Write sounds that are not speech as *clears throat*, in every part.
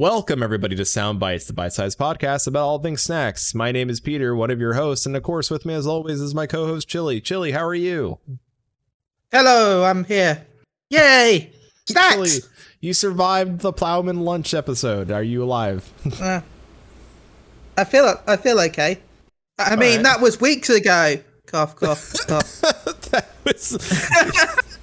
Welcome, everybody, to Sound Bites, the bite sized podcast about all things snacks. My name is Peter, one of your hosts, and of course, with me as always is my co host, Chille. Chille, how are you? Hello, I'm here. Yay! Snacks! Chille, you survived the Plowman lunch episode. Are you alive? *laughs* Uh, I feel I feel okay. I mean, right. that was weeks ago. Cough, cough, *laughs* cough. that was. *laughs*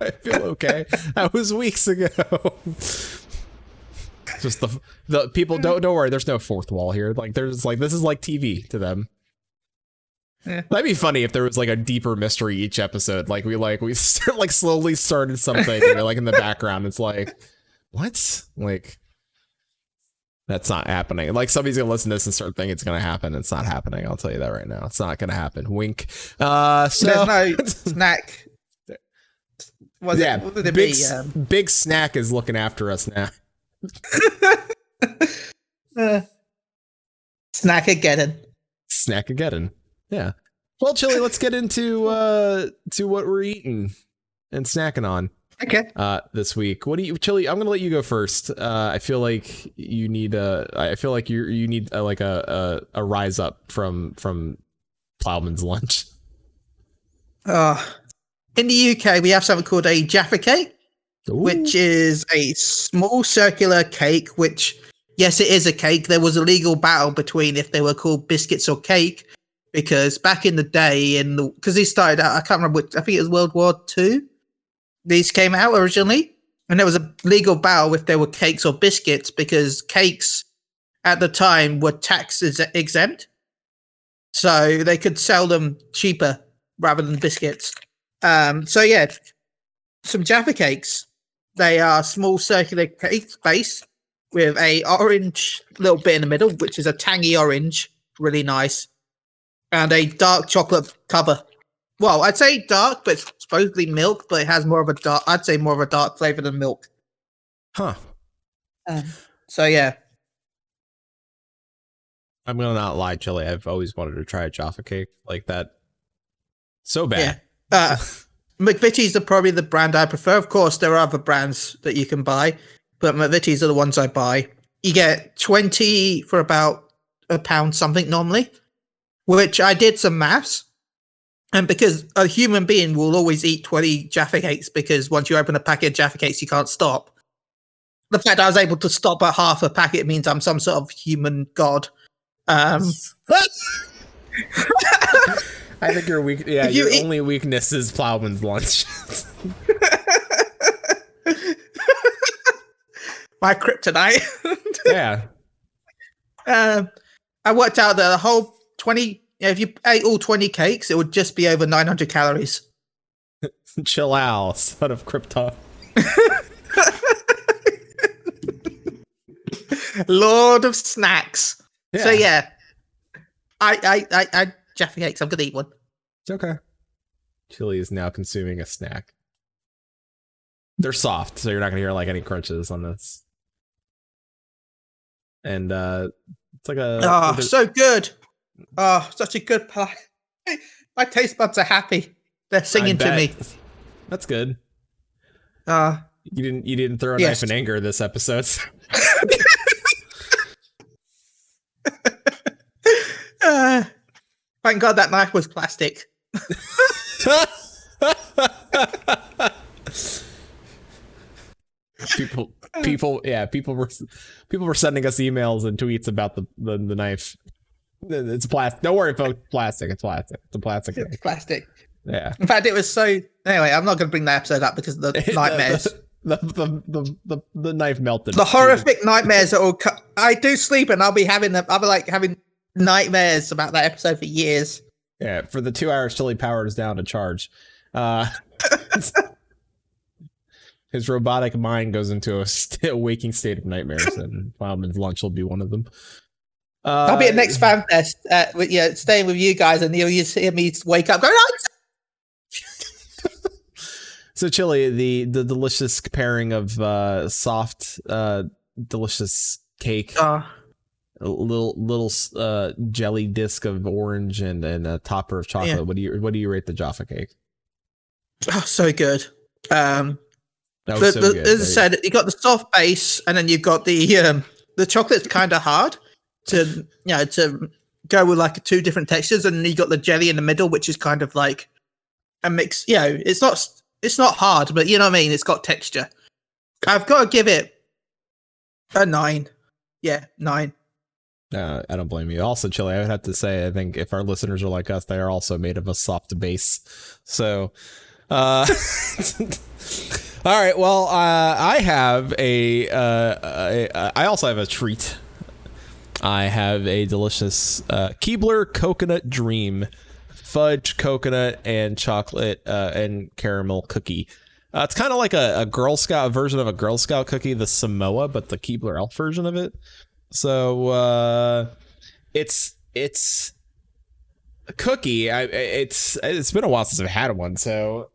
I feel okay. That was weeks ago. *laughs* Just the the people don't don't worry. There's no fourth wall here. Like there's like this is like TV to them. Yeah. That'd be funny if there was like a deeper mystery each episode. Like we like we *laughs* start, like slowly started something, and like in the background, it's like what? Like that's not happening. Like somebody's gonna listen to this and start thinking it's gonna happen. It's not happening. I'll tell you that right now. It's not gonna happen. Wink. Uh, so There's no *laughs* snack. Was yeah, it? Big, be? Um, big snack is looking after us now. Uh, *laughs* snack again. Snackageddon. Yeah. Well, Chille, let's get into uh to what we're eating and snacking on Okay. uh this week. What do you Chille, I'm going to let you go first. Uh I feel like you need a I feel like you you need a, like a, a a rise up from from Plowman's lunch. Uh, in the UK, we have something called a Jaffa cake, which is a small circular cake. Which, yes, it is a cake. There was a legal battle between if they were called biscuits or cake, because back in the day, in the because these started out, I can't remember. Which, I think it was World War Two. These came out originally, and there was a legal battle if they were cakes or biscuits because cakes at the time were tax ex- exempt, so they could sell them cheaper rather than biscuits. Um, so yeah, some Jaffa cakes. They are small circular cake base with a orange little bit in the middle, which is a tangy orange, really nice, and a dark chocolate cover. Well, I'd say dark, but it's supposedly milk, but it has more of a dark. I'd say more of a dark flavor than milk. Huh. So yeah, I'm going to not lie, Chille. I've always wanted to try a Jaffa cake like that. So bad. Uh, *laughs* McVitie's are probably the brand I prefer. Of course, there are other brands that you can buy, but McVitie's are the ones I buy. You get 20 for about a pound something normally, which I did some maths. And because a human being will always eat 20 Jaffa cakes, because once you open a packet of Jaffa cakes, you can't stop. The fact I was able to stop at half a packet means I'm some sort of human god. Um, *laughs* *laughs* I think your weak yeah, you your eat- only weakness is Plowman's lunch. *laughs* my kryptonite. yeah. Um, I worked out that the whole 20, if you ate all 20 cakes, it would just be over 900 calories. *laughs* Chill out, son of Krypton. *laughs* Lord of snacks. So, yeah. I, I, I, I, Jaffa cakes, I'm going to eat one. It's okay. Chille is now consuming a snack. They're soft, so you're not gonna hear like any crunches on this. And uh it's like a Oh, there's- so good. Oh, such a good pie. My taste buds are happy. They're singing to me. That's good. Uh, You didn't you didn't throw a Yes. knife in anger this episode. uh, *laughs* thank God that knife was plastic. people people yeah, people were people were sending us emails and tweets about the the, the knife. It's plastic. Don't worry, folks. Plastic. It's plastic. It's a plastic knife. It's plastic. Yeah. In fact, it was so. Anyway, I'm not going to bring that episode up because of the *laughs* nightmares. *laughs* The, the, the, the, the knife melted. the horrific nightmares that will. Co- I do sleep and I'll be having them. I'll be like having nightmares about that episode for years. Yeah, for the two hours till he powers down to charge. Uh, *laughs* his robotic mind goes into a, st- waking state of nightmares, and Wildman's lunch will be one of them. Uh, I'll be at next fan fest, uh, with, yeah, staying with you guys, and you'll just hear me wake up going, "Oh, *laughs* So, Chille, the the delicious pairing of uh, soft, uh, delicious cake, oh, a little little uh, jelly disc of orange, and and a topper of chocolate. Yeah. What do you what do you rate the Jaffa cake? oh, so good. Um, That the, so the, good. as I said, you got the soft base, and then you've got the um, the chocolate's kind of hard to you know to go with like two different textures, and then you got the jelly in the middle, which is kind of like a mix. You know, it's not it's not hard, but you know what I mean. It's got texture. I've got to give it a nine. Yeah, nine. Uh, I don't blame you. Also, Chille, I would have to say, I think if our listeners are like us, they are also made of a soft base. So, uh, *laughs* all right. Well, uh, I have a, uh. I also have a treat. I have a delicious uh, Keebler Coconut Dream fudge, coconut, and chocolate uh, and caramel cookie. Uh, it's kind of like a, a Girl Scout version of a Girl Scout cookie, the Samoa, but the Keebler Elf version of it. So uh, it's it's a cookie. I it's it's been a while since I've had one. So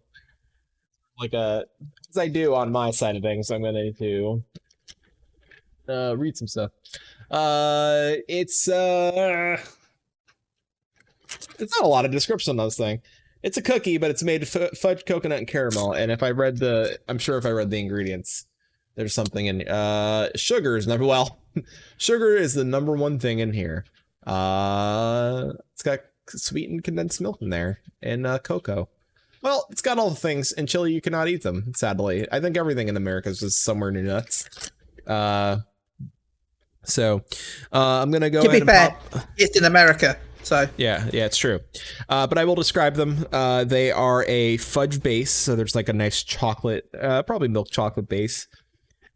like a as I do on my side of things, I'm gonna need to uh, read some stuff. Uh, it's uh, it's not a lot of description on this thing. It's a cookie, but it's made f- fudge, coconut, and caramel. And if I read the, I'm sure if I read the ingredients, there's something in uh sugar is number well *laughs* sugar is the number one thing in here. Uh it's got sweetened condensed milk in there and uh cocoa. Well it's got all the things in Chille you cannot eat them sadly. I think everything in america is just somewhere near nuts. Uh so uh i'm gonna go to be fair, pop it's in America, so. Yeah, yeah, it's true. Uh, but I will describe them. Uh, they are a fudge base, so there's like a nice chocolate, uh, probably milk chocolate base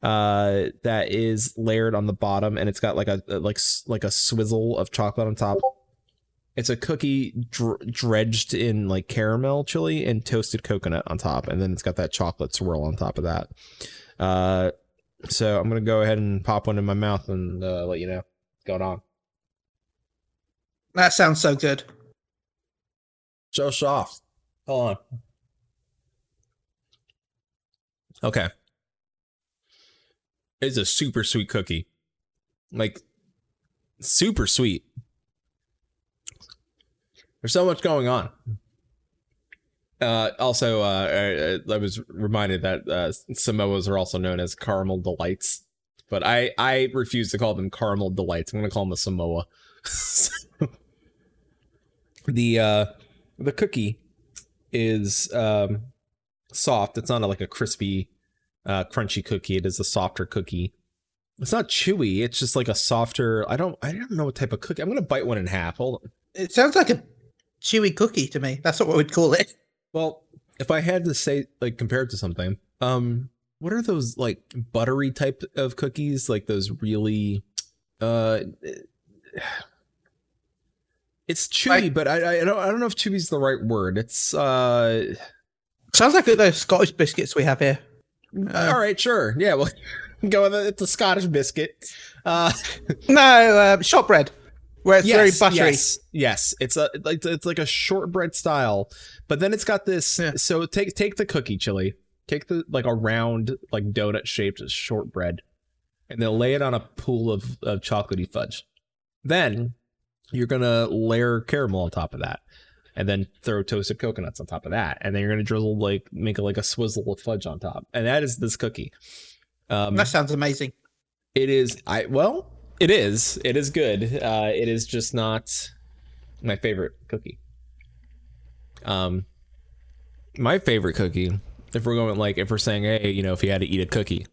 uh, that is layered on the bottom, and it's got like a like like a swizzle of chocolate on top. It's a cookie dr- dredged in like caramel Chille and toasted coconut on top, and then it's got that chocolate swirl on top of that. Uh, so I'm gonna go ahead and pop one in my mouth and uh, let you know what's going on. that sounds so good. So soft. Hold on. Okay. It's a super sweet cookie. Like super sweet. There's so much going on. Uh, also, uh, I, I was reminded that uh, Samoas are also known as caramel delights, but I I refuse to call them caramel delights. I'm gonna call them a Samoa. *laughs* the uh, the cookie is um, soft. It's not a, like a crispy, uh, crunchy cookie. It is a softer cookie. It's not chewy. It's just like a softer. I don't. I don't know what type of cookie. I'm gonna bite one in half. Hold on. It sounds like a chewy cookie to me. That's not what we would call it. Well, if I had to say like compared to something, um, what are those like buttery type of cookies? Like those really, uh. It's chewy, Like- but I, I don't I don't know if chewy's the right word. It's uh Sounds like those Scottish biscuits we have here. Uh, all right, sure. Yeah, well *laughs* go with it. It's a Scottish biscuit. Uh *laughs* No, uh, shortbread, where it's very buttery. Yes, yes. It's a like it's like a shortbread style, but then it's got this. Yeah. So take take the cookie Chille, take the like a round like donut shaped shortbread, and then lay it on a pool of, of chocolatey fudge. Then you're gonna layer caramel on top of that, and then throw toasted coconuts on top of that, and then you're gonna drizzle like make it like a swizzle of fudge on top, and that is this cookie. Um, That sounds amazing. it is I well, it is. It is good. Uh it is just not my favorite cookie. Um my favorite cookie, if we're going like if we're saying, hey, you know, if you had to eat a cookie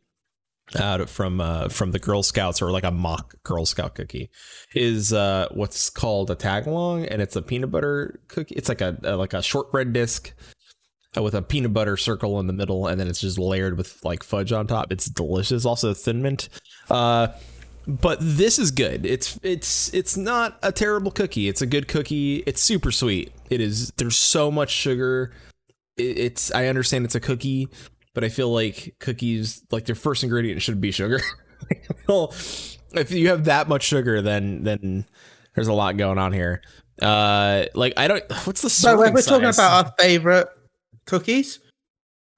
out from uh from the Girl Scouts or like a mock Girl Scout cookie, is uh what's called a tagalong and it's a peanut butter cookie. It's like a, a like a shortbread disc uh, with a peanut butter circle in the middle and then it's just layered with like fudge on top. It's delicious. Also thin mint. Uh but this is good. It's it's it's not a terrible cookie. It's a good cookie. It's super sweet. It is there's so much sugar. It, it's I understand it's a cookie, but I feel like cookies like their first ingredient should be sugar. *laughs* well, if you have that much sugar then then there's a lot going on here. Uh like I don't what's the So we're talking about our favorite cookies,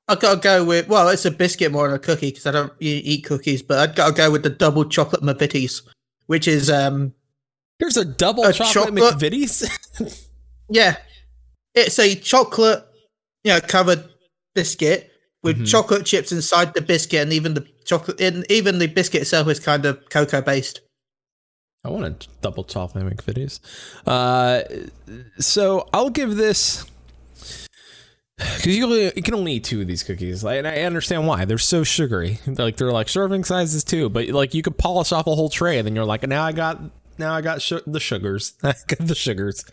I gotta go with well, it's a biscuit more than a cookie because I don't eat cookies, but I'd gotta go with the double chocolate McVitie's, which is um There's a double a chocolate, chocolate- McVitie's. *laughs* yeah, it's a chocolate you know covered biscuit, with Mhm. chocolate chips inside the biscuit, and even the chocolate, and even the biscuit itself is kind of cocoa based. I want to double chocolate McVitie's. Uh, so I'll give this because you, you can only eat two of these cookies, like, and I understand why they're so sugary. Like they're like serving sizes too, but like you could polish off a whole tray, and then you're like, now I got now I got su- the sugars, *laughs* I got the sugars.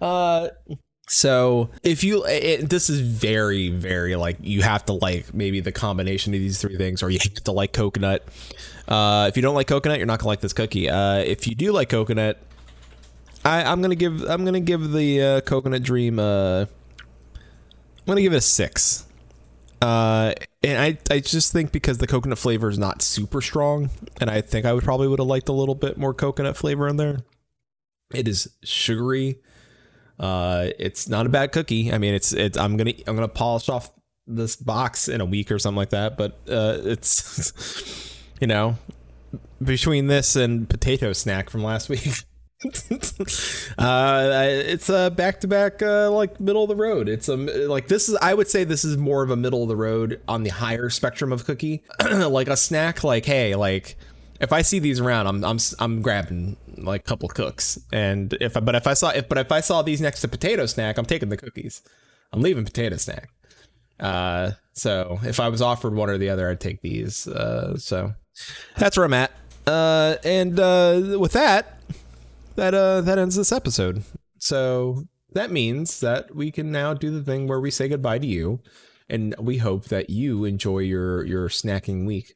Uh, so if you, it, this is very, very like you have to like maybe the combination of these three things, or you have to like coconut. Uh, if you don't like coconut, you're not gonna like this cookie. Uh, if you do like coconut, I, I'm gonna give I'm gonna give the uh, coconut dream. Uh, I'm gonna give it a six. Uh, and I I just think because the coconut flavor is not super strong, and I think I would probably would have liked a little bit more coconut flavor in there. It is sugary. Uh, it's not a bad cookie. I mean, it's it's. I'm gonna I'm gonna polish off this box in a week or something like that. But uh, it's *laughs* you know between this and potato snack from last week. *laughs* uh it's a back to back like middle of the road it's a like this is i would say this is more of a middle of the road on the higher spectrum of cookie *clears throat* like a snack like hey like if i see these around i'm i'm i'm grabbing like a couple cooks. And if I, but if i saw if but if i saw these next to potato snack i'm taking the cookies. I'm leaving potato snack. Uh so if i was offered one or the other i'd take these. Uh so that's where i'm at. Uh and uh with that that uh that ends this episode. So that means that we can now do the thing where we say goodbye to you, and we hope that you enjoy your your snacking week.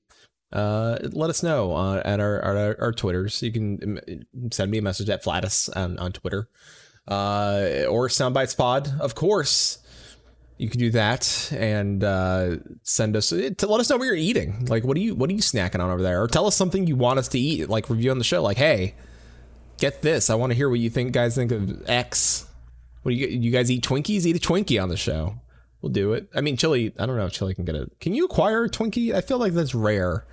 Uh, let us know uh, at our, our our twitters. You can um, send me a message at Flattuss on, on Twitter, uh, or Soundbites Pod, of course. You can do that and uh, send us to let us know what you're eating. Like, what are you what are you snacking on over there? Or tell us something you want us to eat. Like review on the show. Like, hey, get this. I want to hear what you think guys think of X. What do you you guys eat Twinkies? Eat a Twinkie on the show. We'll do it. I mean, Chille. I don't know if Chille can get it. Can you acquire a Twinkie? I feel like that's rare.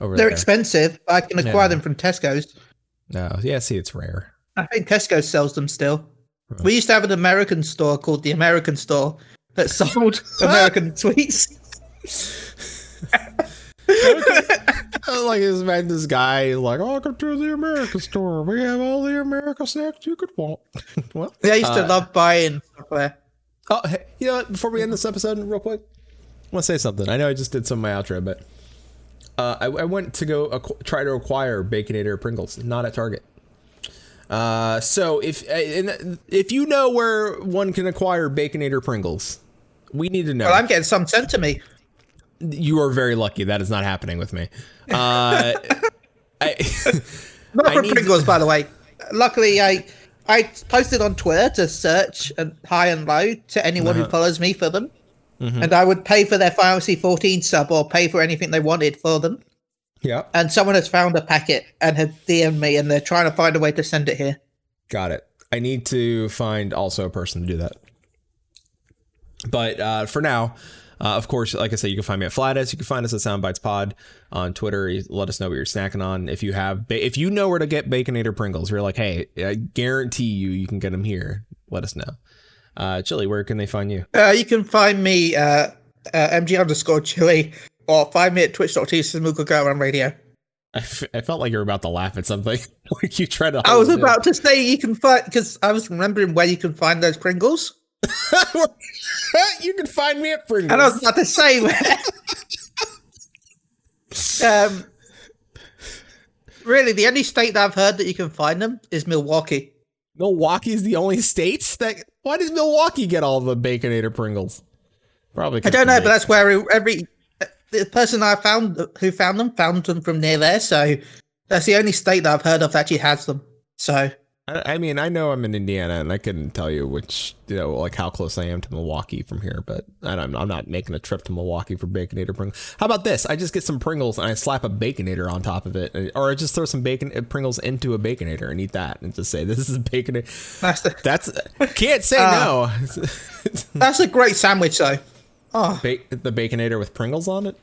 Over They're there. expensive. But I can acquire Yeah. them from Tesco's. No, yeah. See, it's rare. I think Tesco sells them still. We used to have an American store called the American Store that *laughs* sold American *laughs* sweets. *laughs* Uh, like this man, this guy, like, oh, welcome to the American store. We have all the American snacks you could want. well, I used to Uh, love buying stuff there. Oh, hey, you know what? Before we end this episode, real quick, I want to say something. I know I just did some of my outro, but uh, I, I went to go acqu- try to acquire Baconator Pringles, not at Target. Uh, so if uh, if you know where one can acquire Baconator Pringles, we need to know. Well, I'm getting some sent to me. you are very lucky. That is not happening with me. Uh, *laughs* I, *laughs* Not need- Pringles, by the way. Luckily, I I posted on Twitter to search and high and low to anyone Uh-huh. who follows me for them, Mm-hmm. and I would pay for their Final Fantasy 14 sub or pay for anything they wanted for them. yeah, And someone has found a packet and had DM'd me, and they're trying to find a way to send it here. Got it. I need to find also a person to do that. But uh, for now, uh, of course, like I said, you can find me at Flattuss. You can find us at Soundbites Pod on Twitter. Let us know what you're snacking on. If you have, ba- if you know where to get Baconator Pringles, you're like, hey, I guarantee you, you can get them here. Let us know. Uh, Chille, where can they find you? Uh, you can find me uh, uh, MG underscore Chille or find me at twitch.tv on radio. I, f- I felt like you were about to laugh at something. *laughs* like you tried to. I was about to say you can find because I was remembering where you can find those Pringles, *laughs* you can find me at Pringles. and I was about to say where. *laughs* um, really, the only state that I've heard that you can find them is Milwaukee. Milwaukee's the only state that. Why does Milwaukee get all the Baconator Pringles? Probably. I don't know, but that's where every the person I found who found them found them from near there. So that's the only state that I've heard of that actually has them. So I, I mean, I know I'm in Indiana, and I couldn't tell you which, you know, like how close I am to Milwaukee from here. But I don't, I'm not making a trip to Milwaukee for Baconator Pringles. How about this? I just get some Pringles and I slap a Baconator on top of it, or I just throw some bacon uh, Pringles into a Baconator and eat that, and just say this is a Baconator. that's the, That's can't say Uh, no. *laughs* *laughs* that's a great sandwich, though. Oh, Ba- the Baconator with Pringles on it.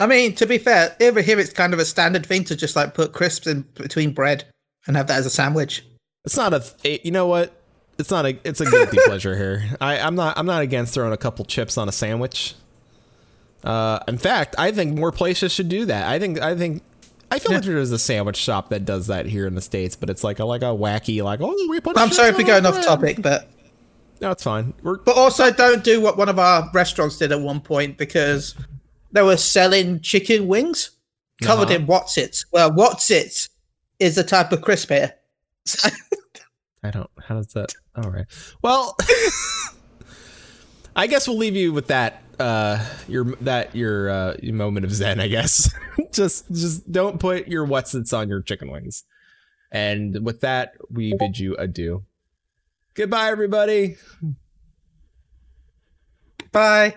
I mean, to be fair, over here it's kind of a standard thing to just like put crisps in between bread and have that as a sandwich. It's not a. It, you know what? It's not a. It's a guilty *laughs* pleasure here. I, I'm not. I'm not against throwing a couple chips on a sandwich. Uh, in fact, I think more places should do that. I think I think I feel Yeah. like there's a sandwich shop that does that here in the states, but it's like a like a wacky like oh we put. I'm sorry for on going off topic, but No, it's fine. We're but also don't do what one of our restaurants did at one point because they were selling chicken wings covered Uh-huh. in Wotsits. Well, Wotsits is a type of crisp here. So, *laughs* I don't. How does that? All right. Well, *laughs* I guess we'll leave you with that. Uh, your that your uh your moment of zen. I guess. *laughs* just just don't put your Wotsits on your chicken wings. And with that, we bid you adieu. Goodbye, everybody. bye.